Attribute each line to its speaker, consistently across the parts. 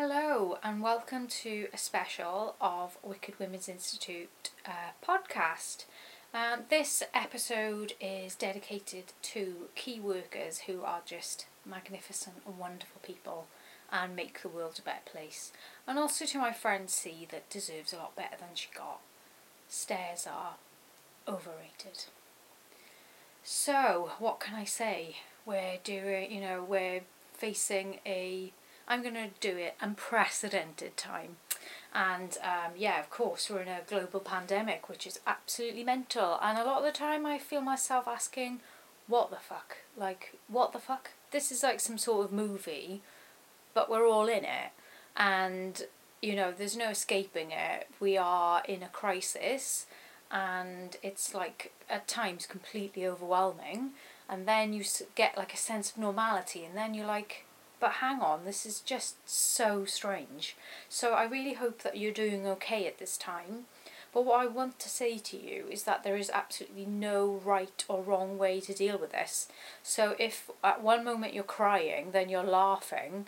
Speaker 1: Hello, and welcome to a special of Wicked Women's Institute uh, podcast. Um, this episode is dedicated to key workers who are just magnificent and wonderful people and make the world a better place. And also to my friend C that deserves a lot better than she got. Stairs are overrated. So, what can I say? We're doing, you know, we're facing a I'm going to do it unprecedented time. And um, yeah, of course, we're in a global pandemic, which is absolutely mental. And a lot of the time, I feel myself asking, what the fuck? Like, what the fuck? This is like some sort of movie, but we're all in it. And, you know, there's no escaping it. We are in a crisis, and it's like at times completely overwhelming. And then you get like a sense of normality, and then you're like, but hang on, this is just so strange. So I really hope that you're doing okay at this time. But what I want to say to you is that there is absolutely no right or wrong way to deal with this. So if at one moment you're crying, then you're laughing,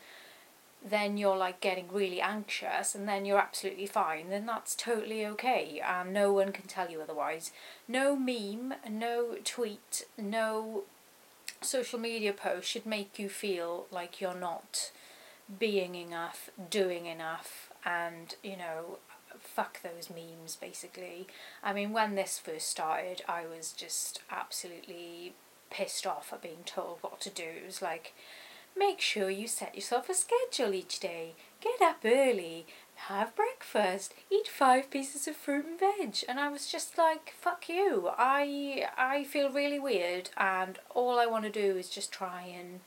Speaker 1: then you're like getting really anxious and then you're absolutely fine, then that's totally okay and no one can tell you otherwise. No meme, no tweet, no social media post should make you feel like you're not being enough, doing enough, and you know, fuck those memes basically. I mean, when this first started, I was just absolutely pissed off at being told what to do. It was like, make sure you set yourself a schedule each day, get up early, have breakfast, eat five pieces of fruit and veg. And I was just like, fuck you. I I feel really weird and all I want to do is just try and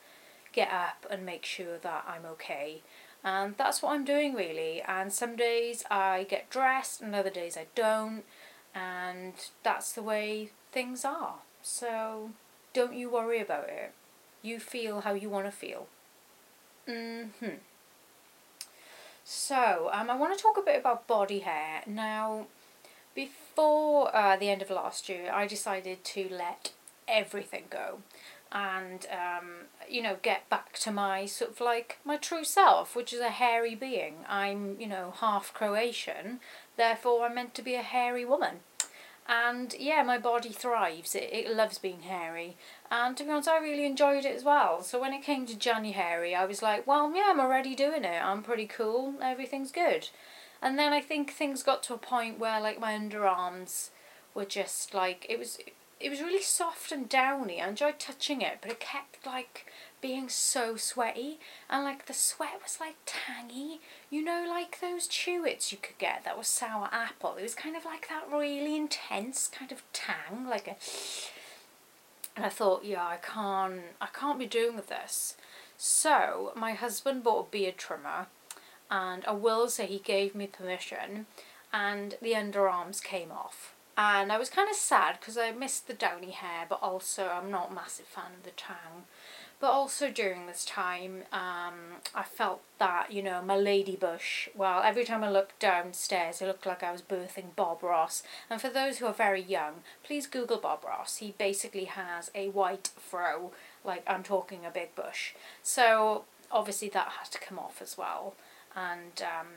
Speaker 1: get up and make sure that I'm okay. And that's what I'm doing really. And some days I get dressed and other days I don't. And that's the way things are. So don't you worry about it. You feel how you want to feel. Mhm. So, um, I want to talk a bit about body hair. Now, before uh, the end of last year, I decided to let everything go and, um, you know, get back to my sort of like my true self, which is a hairy being. I'm, you know, half Croatian, therefore I'm meant to be a hairy woman. And yeah, my body thrives. It, it loves being hairy. And to be honest, I really enjoyed it as well. So when it came to January, I was like, well, yeah, I'm already doing it. I'm pretty cool. Everything's good. And then I think things got to a point where like my underarms were just like, it was, it was really soft and downy. I enjoyed touching it, but it kept like being so sweaty and like the sweat was like tangy. You know like those chewits you could get that was sour apple? It was kind of like that really intense kind of tang like a and I thought yeah I can't I can't be doing with this. So my husband bought a beard trimmer and I will say he gave me permission and the underarms came off. And I was kind of sad because I missed the downy hair but also I'm not a massive fan of the tang but also during this time, um, I felt that, you know, my lady bush, well, every time I looked downstairs, it looked like I was birthing Bob Ross. And for those who are very young, please Google Bob Ross. He basically has a white fro, like I'm talking a big bush. So obviously that had to come off as well. And, um,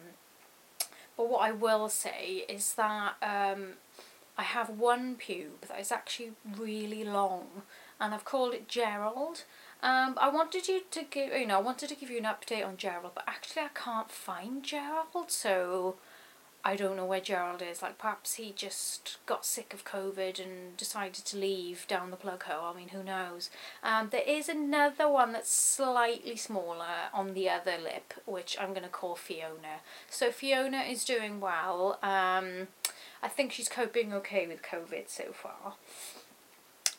Speaker 1: but what I will say is that um, I have one pube that is actually really long, and I've called it Gerald um, I wanted you to give, you know, I wanted to give you an update on Gerald, but actually I can't find Gerald, so I don't know where Gerald is. Like perhaps he just got sick of COVID and decided to leave down the plug hole. I mean, who knows? Um, there is another one that's slightly smaller on the other lip, which I'm going to call Fiona. So Fiona is doing well. Um, I think she's coping okay with COVID so far.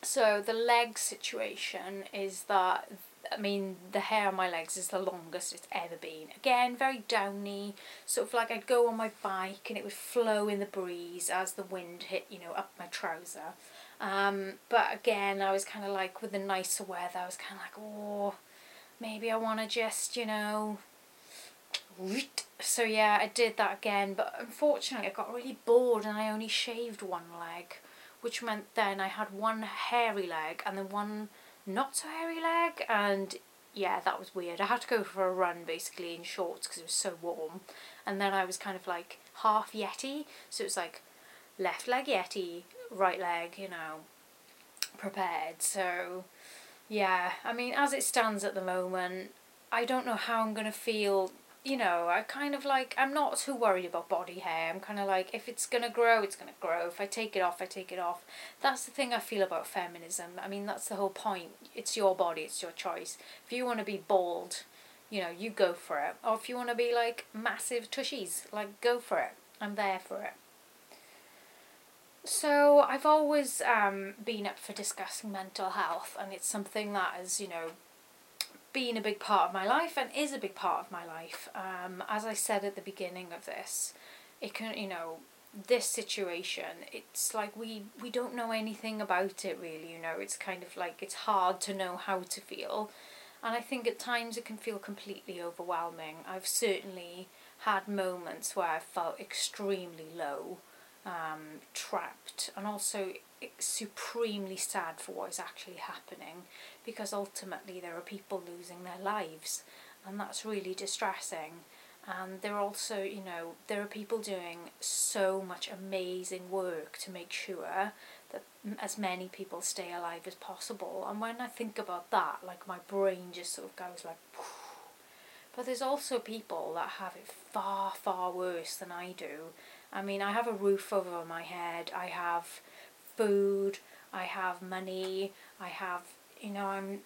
Speaker 1: So the leg situation is that I mean the hair on my legs is the longest it's ever been. Again, very downy, sort of like I'd go on my bike and it would flow in the breeze as the wind hit, you know, up my trouser. Um, but again, I was kind of like with the nicer weather, I was kind of like, oh, maybe I want to just, you know, so yeah, I did that again. But unfortunately, I got really bored and I only shaved one leg which meant then I had one hairy leg and then one not so hairy leg and yeah, that was weird. I had to go for a run basically in shorts because it was so warm, and then I was kind of like half yeti, so it was like left leg yeti, right leg, you know, prepared. So yeah, I mean, as it stands at the moment, I don't know how I'm gonna feel you know, I kind of like, I'm not too worried about body hair. I'm kind of like, if it's going to grow, it's going to grow. If I take it off, I take it off. That's the thing I feel about feminism. I mean, that's the whole point. It's your body, it's your choice. If you want to be bald, you know, you go for it. Or if you want to be like massive tushies, like go for it. I'm there for it. So I've always um, been up for discussing mental health, and it's something that is, you know, been a big part of my life and is a big part of my life. Um, as I said at the beginning of this, it can, you know, this situation, it's like we, we don't know anything about it really, you know, it's kind of like it's hard to know how to feel. And I think at times it can feel completely overwhelming. I've certainly had moments where I felt extremely low, um, trapped, and also supremely sad for what is actually happening because ultimately there are people losing their lives and that's really distressing. And there are also you know there are people doing so much amazing work to make sure that as many people stay alive as possible. And when i think about that like my brain just sort of goes like but there's also people that have it far far worse than i do. I mean i have a roof over my head. I have food, I have money, I have, you know, I'm,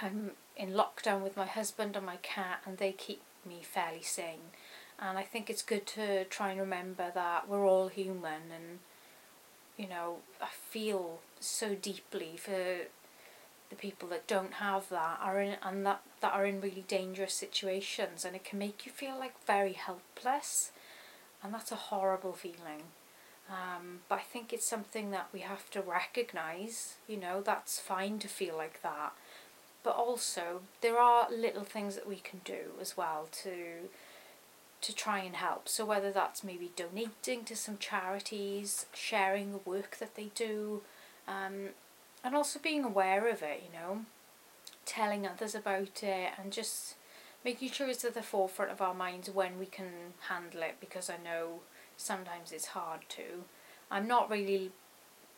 Speaker 1: I'm in lockdown with my husband and my cat and they keep me fairly sane. And I think it's good to try and remember that we're all human and, you know, I feel so deeply for the people that don't have that are in and that, that are in really dangerous situations and it can make you feel like very helpless and that's a horrible feeling. Um, but I think it's something that we have to recognise, you know, that's fine to feel like that. But also, there are little things that we can do as well to to try and help. So whether that's maybe donating to some charities, sharing the work that they do, um, and also being aware of it, you know, telling others about it and just making sure it's at the forefront of our minds when we can handle it because I know sometimes it's hard to. I'm not really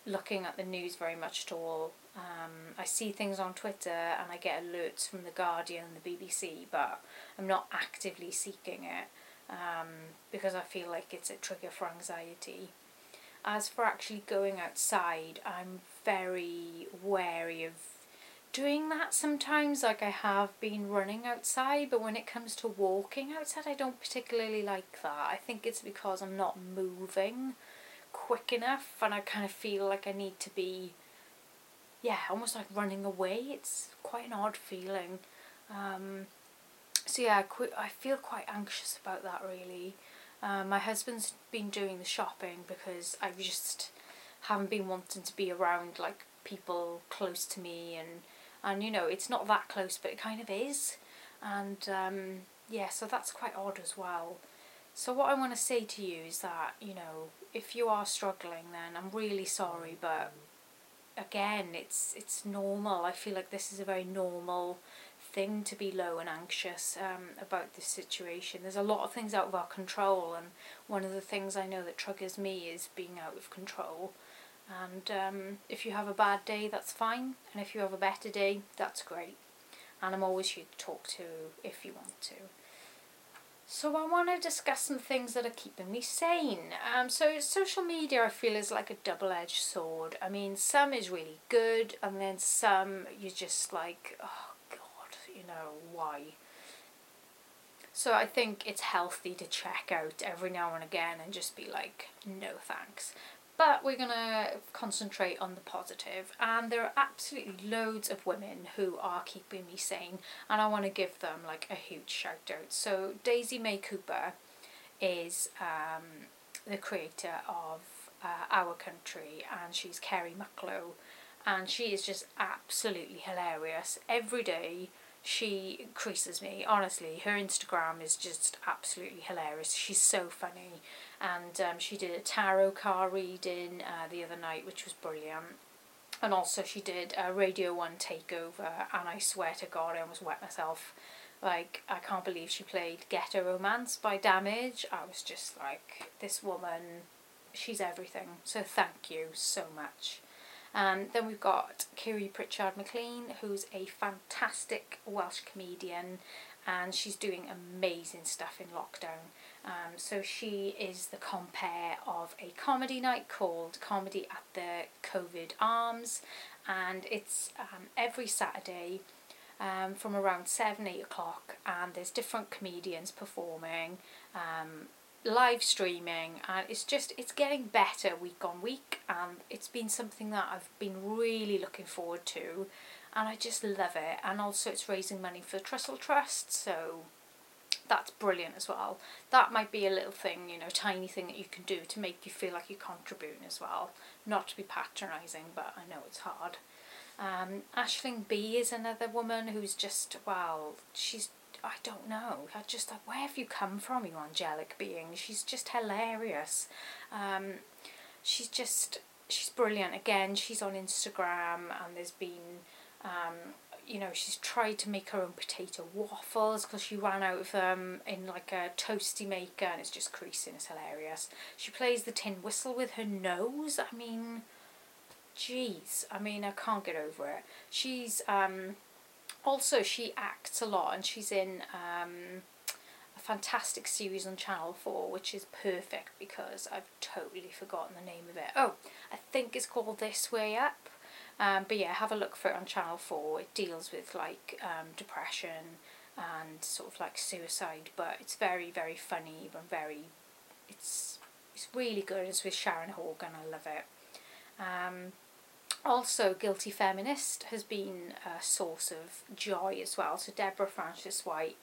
Speaker 1: looking at the news very much at all. Um, I see things on Twitter and I get alerts from The Guardian and the BBC, but I'm not actively seeking it um, because I feel like it's a trigger for anxiety. As for actually going outside, I'm very wary of doing that sometimes. Like I have been running outside, but when it comes to walking outside, I don't particularly like that. I think it's because I'm not moving quick enough and I kind of feel like I need to be, yeah, almost like running away. It's quite an odd feeling. Um, so yeah, I feel quite anxious about that really. Um, my husband's been doing the shopping because I just haven't been wanting to be around like people close to me and and you know it's not that close but it kind of is and um, yeah so that's quite odd as well so what I want to say to you is that you know if you are struggling then I'm really sorry but again it's it's normal I feel like this is a very normal thing to be low and anxious um, about this situation. There's a lot of things out of our control, and one of the things I know that triggers me is being out of control. And um, if you have a bad day, that's fine. And if you have a better day, that's great. And I'm always here to talk to if you want to. So I want to discuss some things that are keeping me sane. Um, so social media I feel is like a double-edged sword. I mean, some is really good, and then some you're just like, oh God, you know why? So I think it's healthy to check out every now and again and just be like, no thanks. But we're going to concentrate on the positive, and there are absolutely loads of women who are keeping me sane, and I want to give them like a huge shout out. So, Daisy May Cooper is um, the creator of uh, Our Country, and she's Kerry Mucklow, and she is just absolutely hilarious. Every day, she creases me honestly her instagram is just absolutely hilarious she's so funny and um, she did a tarot card reading uh, the other night which was brilliant and also she did a Radio 1 takeover and I swear to God I almost wet myself. Like, I can't believe she played Ghetto Romance by Damage. I was just like, this woman, she's everything. So thank you so much. And then we've got Kiri Pritchard McLean, who's a fantastic Welsh comedian and she's doing amazing stuff in lockdown. Um, so she is the compere of a comedy night called Comedy at the COVID Arms, and it's um, every Saturday um, from around 7 8 o'clock, and there's different comedians performing. Um, live streaming and it's just it's getting better week on week and it's been something that I've been really looking forward to and I just love it and also it's raising money for Trussell Trust so that's brilliant as well. That might be a little thing, you know, tiny thing that you can do to make you feel like you're contributing as well. Not to be patronising, but I know it's hard. Um, Aisling Bea is another woman who's just, well, she's, I don't know, I just like, where have you come from, you angelic being? She's just hilarious. Um, she's just, she's brilliant. Again, she's on Instagram and there's been um, you know, she's tried to make her own potato waffles because she ran out of them in like a toasty maker and it's just creasing. It's hilarious. She plays the tin whistle with her nose. I mean, jeez. I mean, I can't get over it. She's um, also she acts a lot and she's in um, a fantastic series on Channel Four, which is perfect because I've totally forgotten the name of it. Oh, I think it's called This Way Up. Um, but yeah, have a look for it on Channel 4. It deals with like um, depression and sort of like suicide, but it's very, very funny and very, it's, it's really good. It's with Sharon Horgan, I love it. Um, also, Guilty Feminist has been a source of joy as well. So Deborah Frances-White,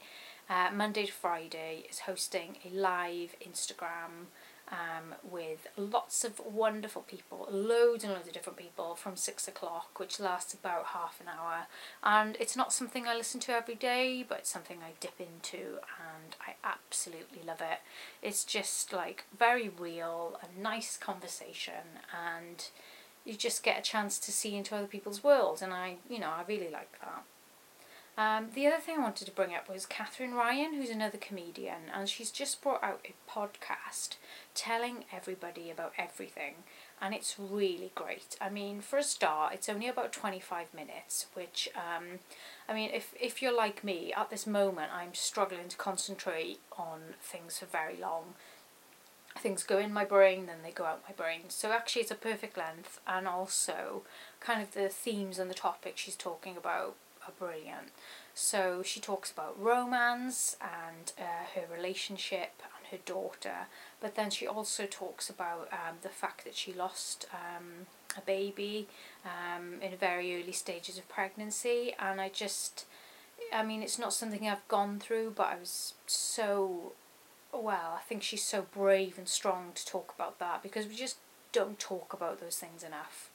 Speaker 1: uh, Monday to Friday, is hosting a live Instagram um, with lots of wonderful people, loads and loads of different people from six o'clock, which lasts about half an hour. And it's not something I listen to every day, but it's something I dip into and I absolutely love it. It's just like very real, a nice conversation, and you just get a chance to see into other people's worlds, and I, you know, I really like that. Um, the other thing I wanted to bring up was Katherine Ryan, who's another comedian, and she's just brought out a podcast telling everybody about everything, and it's really great. I mean, for a start, it's only about 25 minutes, which, um, I mean, if, if you're like me, at this moment, I'm struggling to concentrate on things for very long. Things go in my brain, then they go out my brain. So actually, it's a perfect length, and also kind of the themes and the topics she's talking about are brilliant. So she talks about romance and uh, her relationship and her daughter, but then she also talks about um, the fact that she lost um, a baby um, in very early stages of pregnancy, and I just, I mean, it's not something I've gone through, but I was so, well, I think she's so brave and strong to talk about that because we just don't talk about those things enough.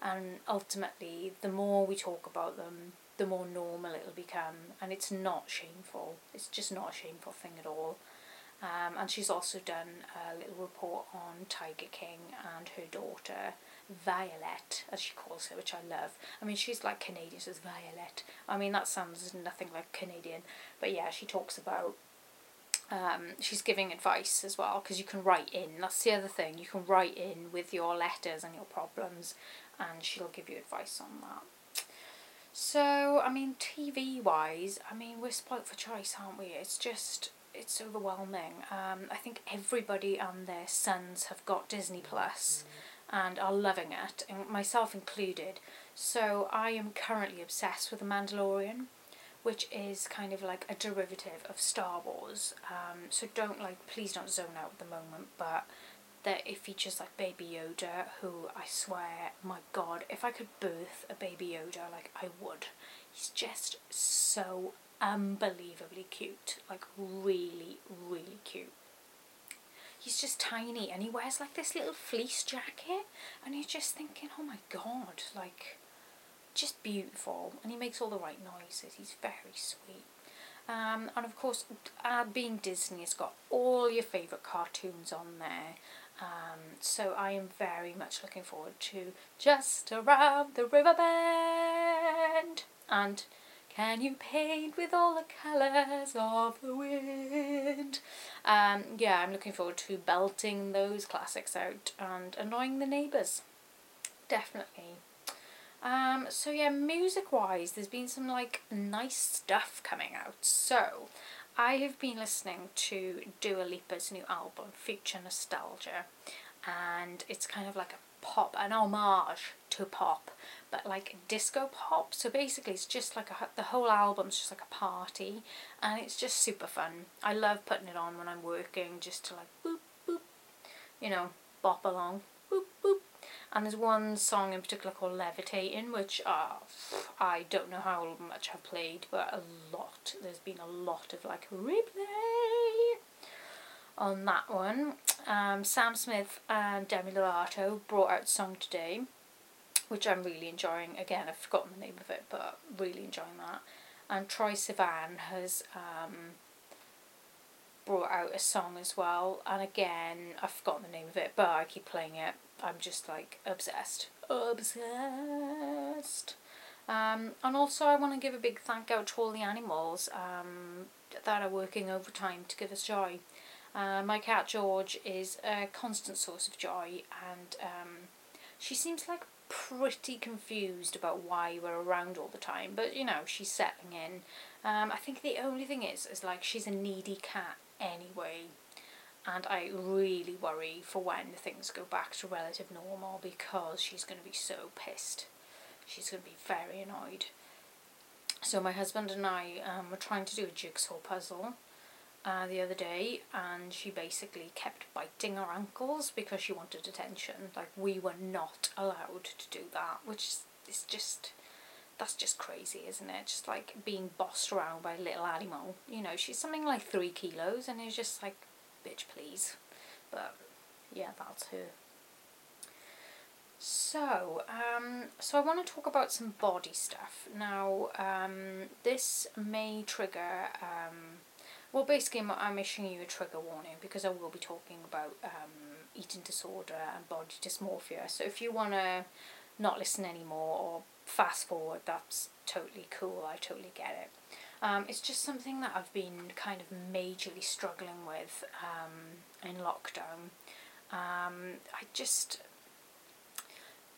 Speaker 1: And ultimately, the more we talk about them, the more normal it'll become, and it's not shameful. It's just not a shameful thing at all. Um, and she's also done a little report on Tiger King and her daughter, Violet, as she calls her, which I love. I mean, she's like Canadian, so it's Violet. I mean, that sounds nothing like Canadian, but yeah, she talks about. Um, she's giving advice as well because you can write in. That's the other thing. You can write in with your letters and your problems, and she'll give you advice on that. So, I mean, TV wise, I mean, we're spoilt for choice, aren't we? It's just, it's overwhelming. Um, I think everybody and their sons have got Disney Plus and are loving it, and myself included. So, I am currently obsessed with The Mandalorian, which is kind of like a derivative of Star Wars. Um, so, don't like, please don't zone out at the moment, but that it features like Baby Yoda, who I swear, my god, if I could birth a Baby Yoda, like I would. He's just so unbelievably cute, like really, really cute. He's just tiny and he wears like this little fleece jacket, and you're just thinking, oh my god, like just beautiful. And he makes all the right noises, he's very sweet. Um, and of course, uh, being Disney, it's got all your favourite cartoons on there. Um, so I am very much looking forward to Just Around the River Bend and Can You Paint with All the Colours of the Wind? Um, yeah, I'm looking forward to belting those classics out and annoying the neighbours. Definitely. Um, so yeah, music wise, there's been some like nice stuff coming out. So I have been listening to Dua Lipa's new album, Future Nostalgia, and it's kind of like a pop, an homage to pop, but like disco pop. So basically, it's just like a, the whole album's just like a party, and it's just super fun. I love putting it on when I'm working, just to like boop boop, you know, bop along, and there's one song in particular called Levitating, which uh, I don't know how much I've played, but a lot. There's been a lot of like replay on that one. Um, Sam Smith and Demi Lovato brought out song today, which I'm really enjoying. Again, I've forgotten the name of it, but really enjoying that. And Troye Sivan has um, brought out a song as well, and again, I've forgotten the name of it, but I keep playing it I'm just like obsessed. Obsessed. Um, and also, I want to give a big thank out to all the animals um, that are working overtime to give us joy. Uh, my cat George is a constant source of joy, and um, she seems like pretty confused about why we're around all the time. But you know, she's settling in. Um, I think the only thing is, is like she's a needy cat anyway and I really worry for when things go back to relative normal because she's going to be so pissed. She's going to be very annoyed. So my husband and I um, were trying to do a jigsaw puzzle uh, the other day and she basically kept biting her ankles because she wanted attention. Like we were not allowed to do that, which is just that's just crazy, isn't it? Just like being bossed around by a little animal. You know, she's something like three kilos and it's just like bitch please. But yeah, that's her. So, um, so I want to talk about some body stuff. Now, um, this may trigger, um, well basically I'm issuing you a trigger warning because I will be talking about um, eating disorder and body dysmorphia. So if you want to not listen anymore or fast forward, that's totally cool, I totally get it. Um, it's just something that I've been kind of majorly struggling with um, in lockdown. Um, I just,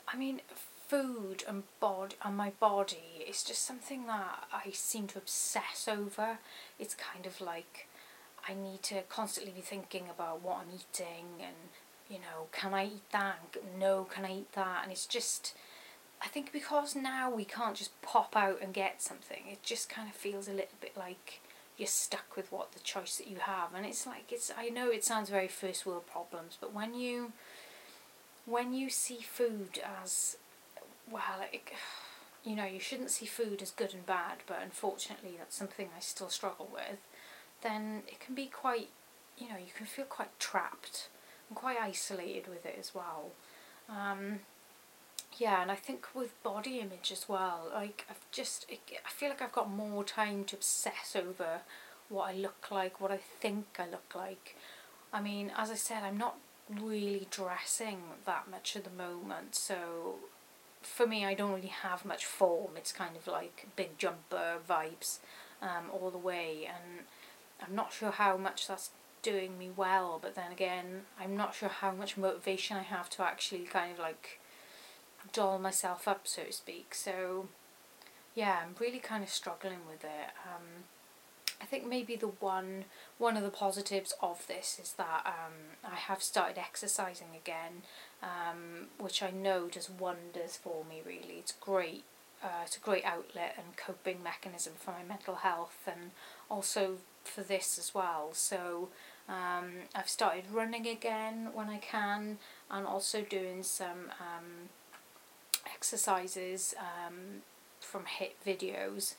Speaker 1: I mean, food and body and my body is just something that I seem to obsess over. It's kind of like I need to constantly be thinking about what I'm eating and you know, can I eat that? No, can I eat that? And it's just I think because now we can't just pop out and get something, it just kind of feels a little bit like you're stuck with what the choice that you have. And it's like it's I know it sounds very first world problems, but when you when you see food as well, like you know, you shouldn't see food as good and bad, but unfortunately that's something I still struggle with, then it can be quite, you know, you can feel quite trapped and quite isolated with it as well. Um, yeah, and I think with body image as well, like I've just, I feel like I've got more time to obsess over what I look like, what I think I look like. I mean, as I said, I'm not really dressing that much at the moment, so for me, I don't really have much form. It's kind of like big jumper vibes um, all the way, and I'm not sure how much that's doing me well, but then again, I'm not sure how much motivation I have to actually kind of like doll myself up, so to speak. So, yeah, I'm really kind of struggling with it. Um, I think maybe the one one of the positives of this is that um, I have started exercising again, um, which I know does wonders for me. Really, it's great. Uh, it's a great outlet and coping mechanism for my mental health, and also for this as well. So um, I've started running again when I can, and also doing some um, exercises um, from HIIT videos.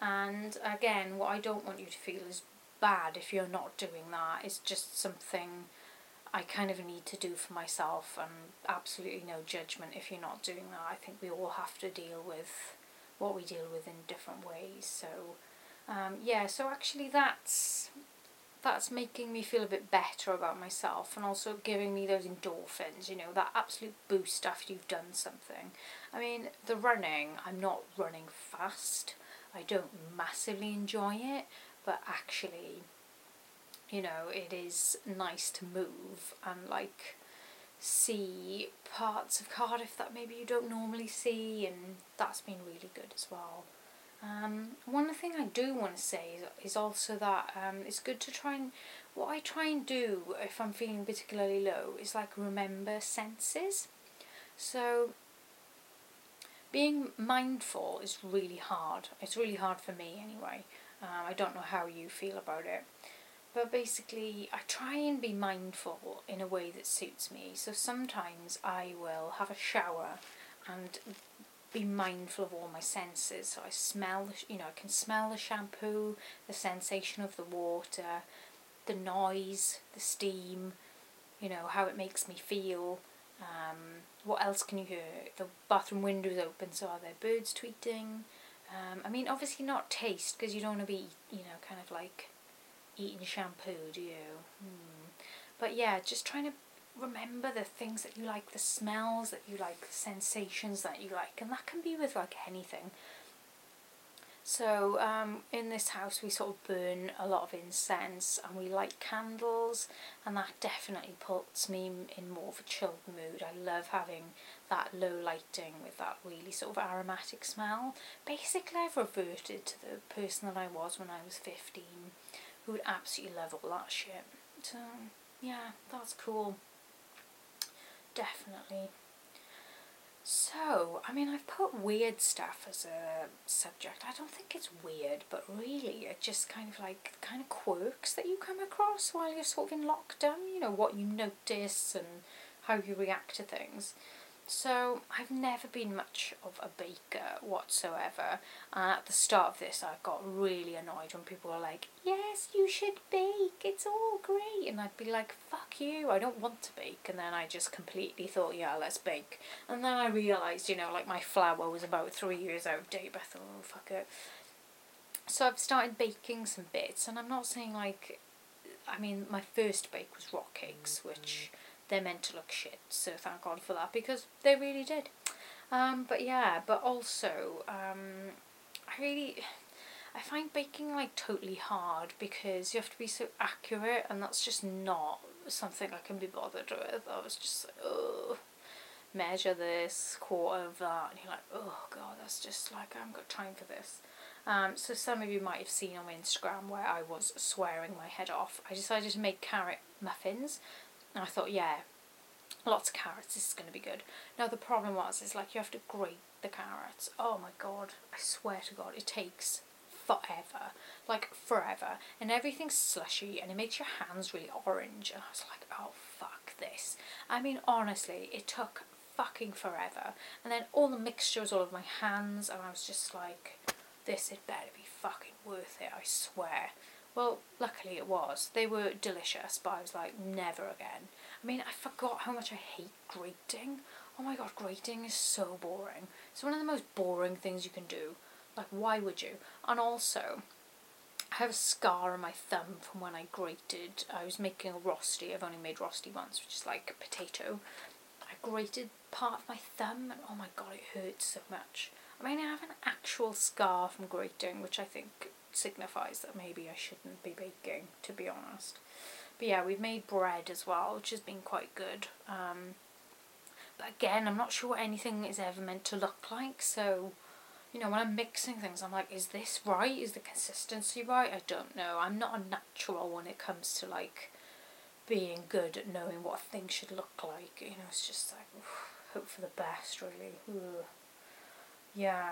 Speaker 1: And again, what I don't want you to feel is bad if you're not doing that. It's just something I kind of need to do for myself and absolutely no judgment if you're not doing that. I think we all have to deal with what we deal with in different ways. So Um, yeah, so actually that's that's making me feel a bit better about myself and also giving me those endorphins, you know, that absolute boost after you've done something. I mean, the running, I'm not running fast. I don't massively enjoy it, but actually, you know, it is nice to move and like see parts of Cardiff that maybe you don't normally see, and that's been really good as well. Um, one thing I do want to say is, is also that um, it's good to try and what I try and do if I'm feeling particularly low is like remember senses. So being mindful is really hard. It's really hard for me anyway. Um, I don't know how you feel about it. But basically, I try and be mindful in a way that suits me. So sometimes I will have a shower and be mindful of all my senses. So I smell, you know, I can smell the shampoo, the sensation of the water, the noise, the steam, you know, how it makes me feel. Um, what else can you hear? The bathroom window is open, so are there birds tweeting? Um, I mean, obviously not taste, because you don't want to be, you know, kind of like eating shampoo, do you? Hmm. But yeah, just trying to remember the things that you like, the smells that you like, the sensations that you like, and that can be with like anything. So um, in this house we sort of burn a lot of incense and we light candles and that definitely puts me in more of a chilled mood. I love having that low lighting with that really sort of aromatic smell. Basically I've reverted to the person that I was when I was 15 who would absolutely love all that shit. So yeah, that's cool definitely. So, I mean, I've put weird stuff as a subject. I don't think it's weird, but really, it just kind of like kind of quirks that you come across while you're sort of in lockdown. You know, what you notice and how you react to things. So I've never been much of a baker whatsoever. And at the start of this, I got really annoyed when people were like, "Yes, you should bake. It's all great," and I'd be like, "Fuck you! I don't want to bake." And then I just completely thought, "Yeah, let's bake." And then I realised, you know, like my flour was about three years out of date. But I thought, "Oh fuck it." So I've started baking some bits, and I'm not saying like, I mean, my first bake was rock cakes, which mm-hmm. They're meant to look shit. So thank God for that because they really did. Um, but yeah, but also um, I really I find baking like totally hard because you have to be so accurate and that's just not something I can be bothered with. I was just like, oh, measure this, quarter of that, and you're like, oh god, that's just like I haven't got time for this. Um, so some of you might have seen on Instagram where I was swearing my head off. I decided to make carrot muffins and I thought, yeah, lots of carrots, this is going to be good. Now the problem was, is like you have to grate the carrots. Oh my god, I swear to god, it takes forever. Like forever. And everything's slushy and it makes your hands really orange. And I was like, oh fuck this. I mean, honestly, it took fucking forever. And then all the mixture was all over my hands and I was just like, this had better be fucking worth it, I swear. Well, luckily it was. They were delicious, but I was like, never again. I mean, I forgot how much I hate grating. Oh my god, grating is so boring. It's one of the most boring things you can do. Like, why would you? And also, I have a scar on my thumb from when I grated. I was making a rosti. I've only made rosti once, which is like a potato. I grated part of my thumb, and oh my god, it hurts so much. I mean, I have an actual scar from grating, which I think signifies that maybe I shouldn't be baking, to be honest. But yeah, we've made bread as well, which has been quite good. Um, but again, I'm not sure what anything is ever meant to look like, so you know, when I'm mixing things, I'm like, is this right? Is the consistency right? I don't know. I'm not a natural when it comes to like being good at knowing what a thing should look like. You know, it's just like, hope for the best, really. Ugh. Yeah.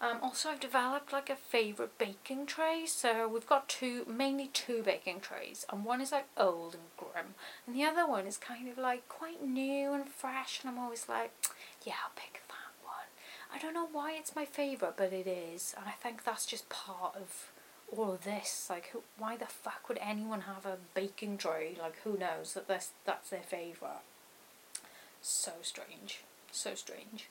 Speaker 1: Um, also, I've developed like a favourite baking tray. So we've got two, mainly two baking trays, and one is like old and grim, and the other one is kind of like quite new and fresh. And I'm always like, yeah, I'll pick that one. I don't know why it's my favourite, but it is, and I think that's just part of all of this. Like, who, why the fuck would anyone have a baking tray? Like, who knows that this that's their favourite? So strange, so strange.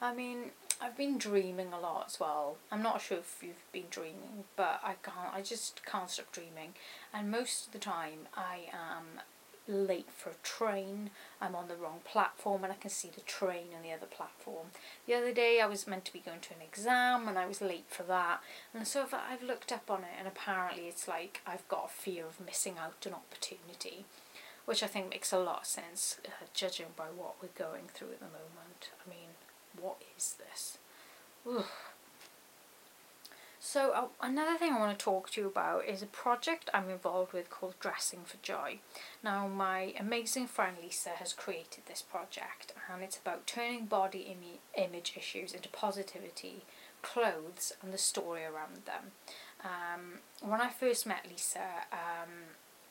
Speaker 1: I mean, I've been dreaming a lot as well. I'm not sure if you've been dreaming, but I can't. I just can't stop dreaming, and most of the time I am late for a train. I'm on the wrong platform, and I can see the train on the other platform. The other day I was meant to be going to an exam, and I was late for that. And so I've looked up on it, and apparently it's like I've got a fear of missing out an opportunity which I think makes a lot of sense, uh, judging by what we're going through at the moment. I mean, what is this? Ugh. So uh, another thing I want to talk to you about is a project I'm involved with called Dressing for Joy. Now my amazing friend Lisa has created this project and it's about turning body Im- image issues into positivity, clothes and the story around them. Um, when I first met Lisa, um,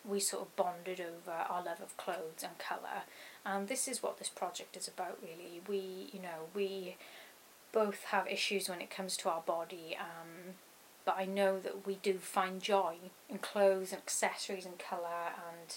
Speaker 1: we sort of bonded over our love of clothes and colour and this is what this project is about really. We, you know, we both have issues when it comes to our body, um, but I know that we do find joy in clothes and accessories and colour and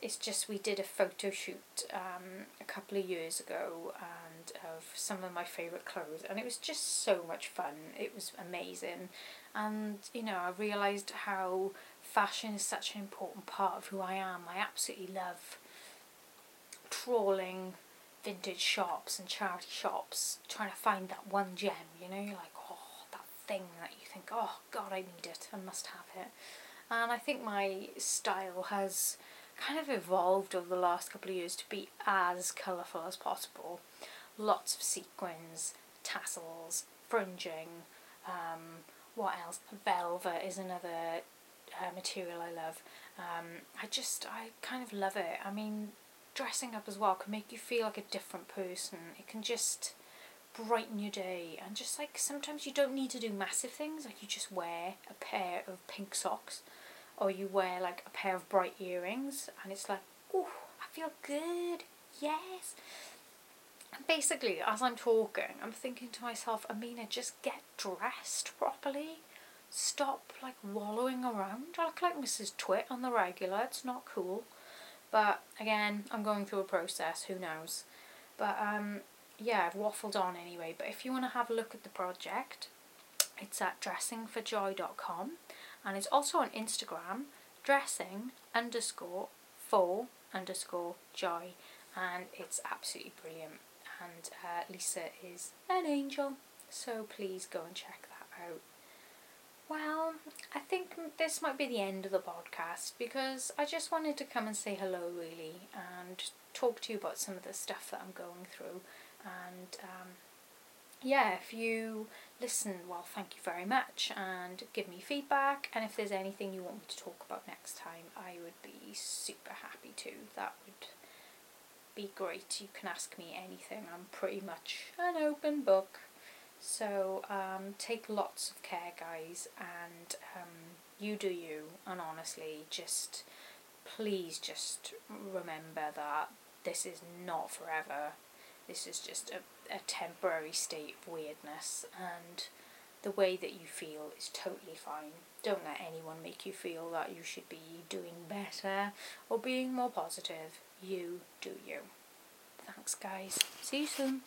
Speaker 1: it's just we did a photo shoot um, a couple of years ago and of some of my favourite clothes and it was just so much fun. It was amazing. And you know I realised how fashion is such an important part of who I am. I absolutely love trawling vintage shops and charity shops trying to find that one gem, you know, like, oh, that thing that you think, oh, God, I need it, I must have it. And I think my style has kind of evolved over the last couple of years to be as colourful as possible. Lots of sequins, tassels, fringing, um, what else? Velvet is another uh, material I love. Um, I just, I kind of love it. I mean, dressing up as well can make you feel like a different person. It can just brighten your day and just like sometimes you don't need to do massive things like you just wear a pair of pink socks or you wear like a pair of bright earrings and it's like oh I feel good yes. And basically as I'm talking I'm thinking to myself Amina just get dressed properly. Stop like wallowing around I look like Mrs Twit on the regular. It's not cool but again, I'm going through a process, who knows. But um, yeah, I've waffled on anyway. But if you want to have a look at the project, it's at dressingforjoy.com and it's also on Instagram, dressing underscore for underscore joy. And it's absolutely brilliant. And uh, Lisa is an angel. So please go and check that out. Well, I think this might be the end of the podcast because I just wanted to come and say hello, really, and talk to you about some of the stuff that I'm going through. And um, yeah, if you listen, well, thank you very much, and give me feedback. And if there's anything you want me to talk about next time, I would be super happy to. That would be great. You can ask me anything, I'm pretty much an open book. So um, take lots of care, guys, and um, you do you. And honestly, just please just remember that this is not forever. This is just a, a temporary state of weirdness, and the way that you feel is totally fine. Don't let anyone make you feel that you should be doing better or being more positive. You do you. Thanks, guys. See you soon.